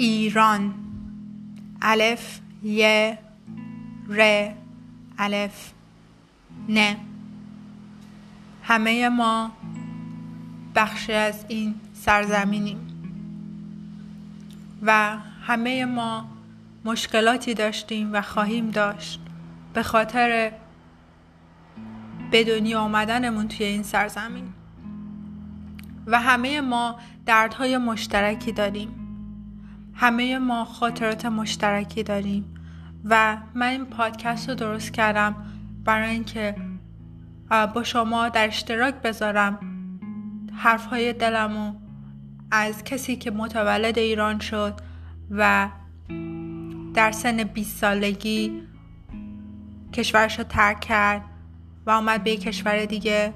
ایران. الف ی ر الف نه همه ما بخشی از این سرزمینیم. و همه ما مشکلاتی داشتیم و خواهیم داشت به خاطر به دنیا آمدنمون توی این سرزمین. و همه ما دردهای مشترکی داریم. همه ما خاطرات مشترکی داریم و من این پادکست رو درست کردم برای اینکه با شما در اشتراک بذارم حرفهای دلمو از کسی که متولد ایران شد و در سن 20 سالگی کشورش رو ترک کرد و آمد به کشور دیگه.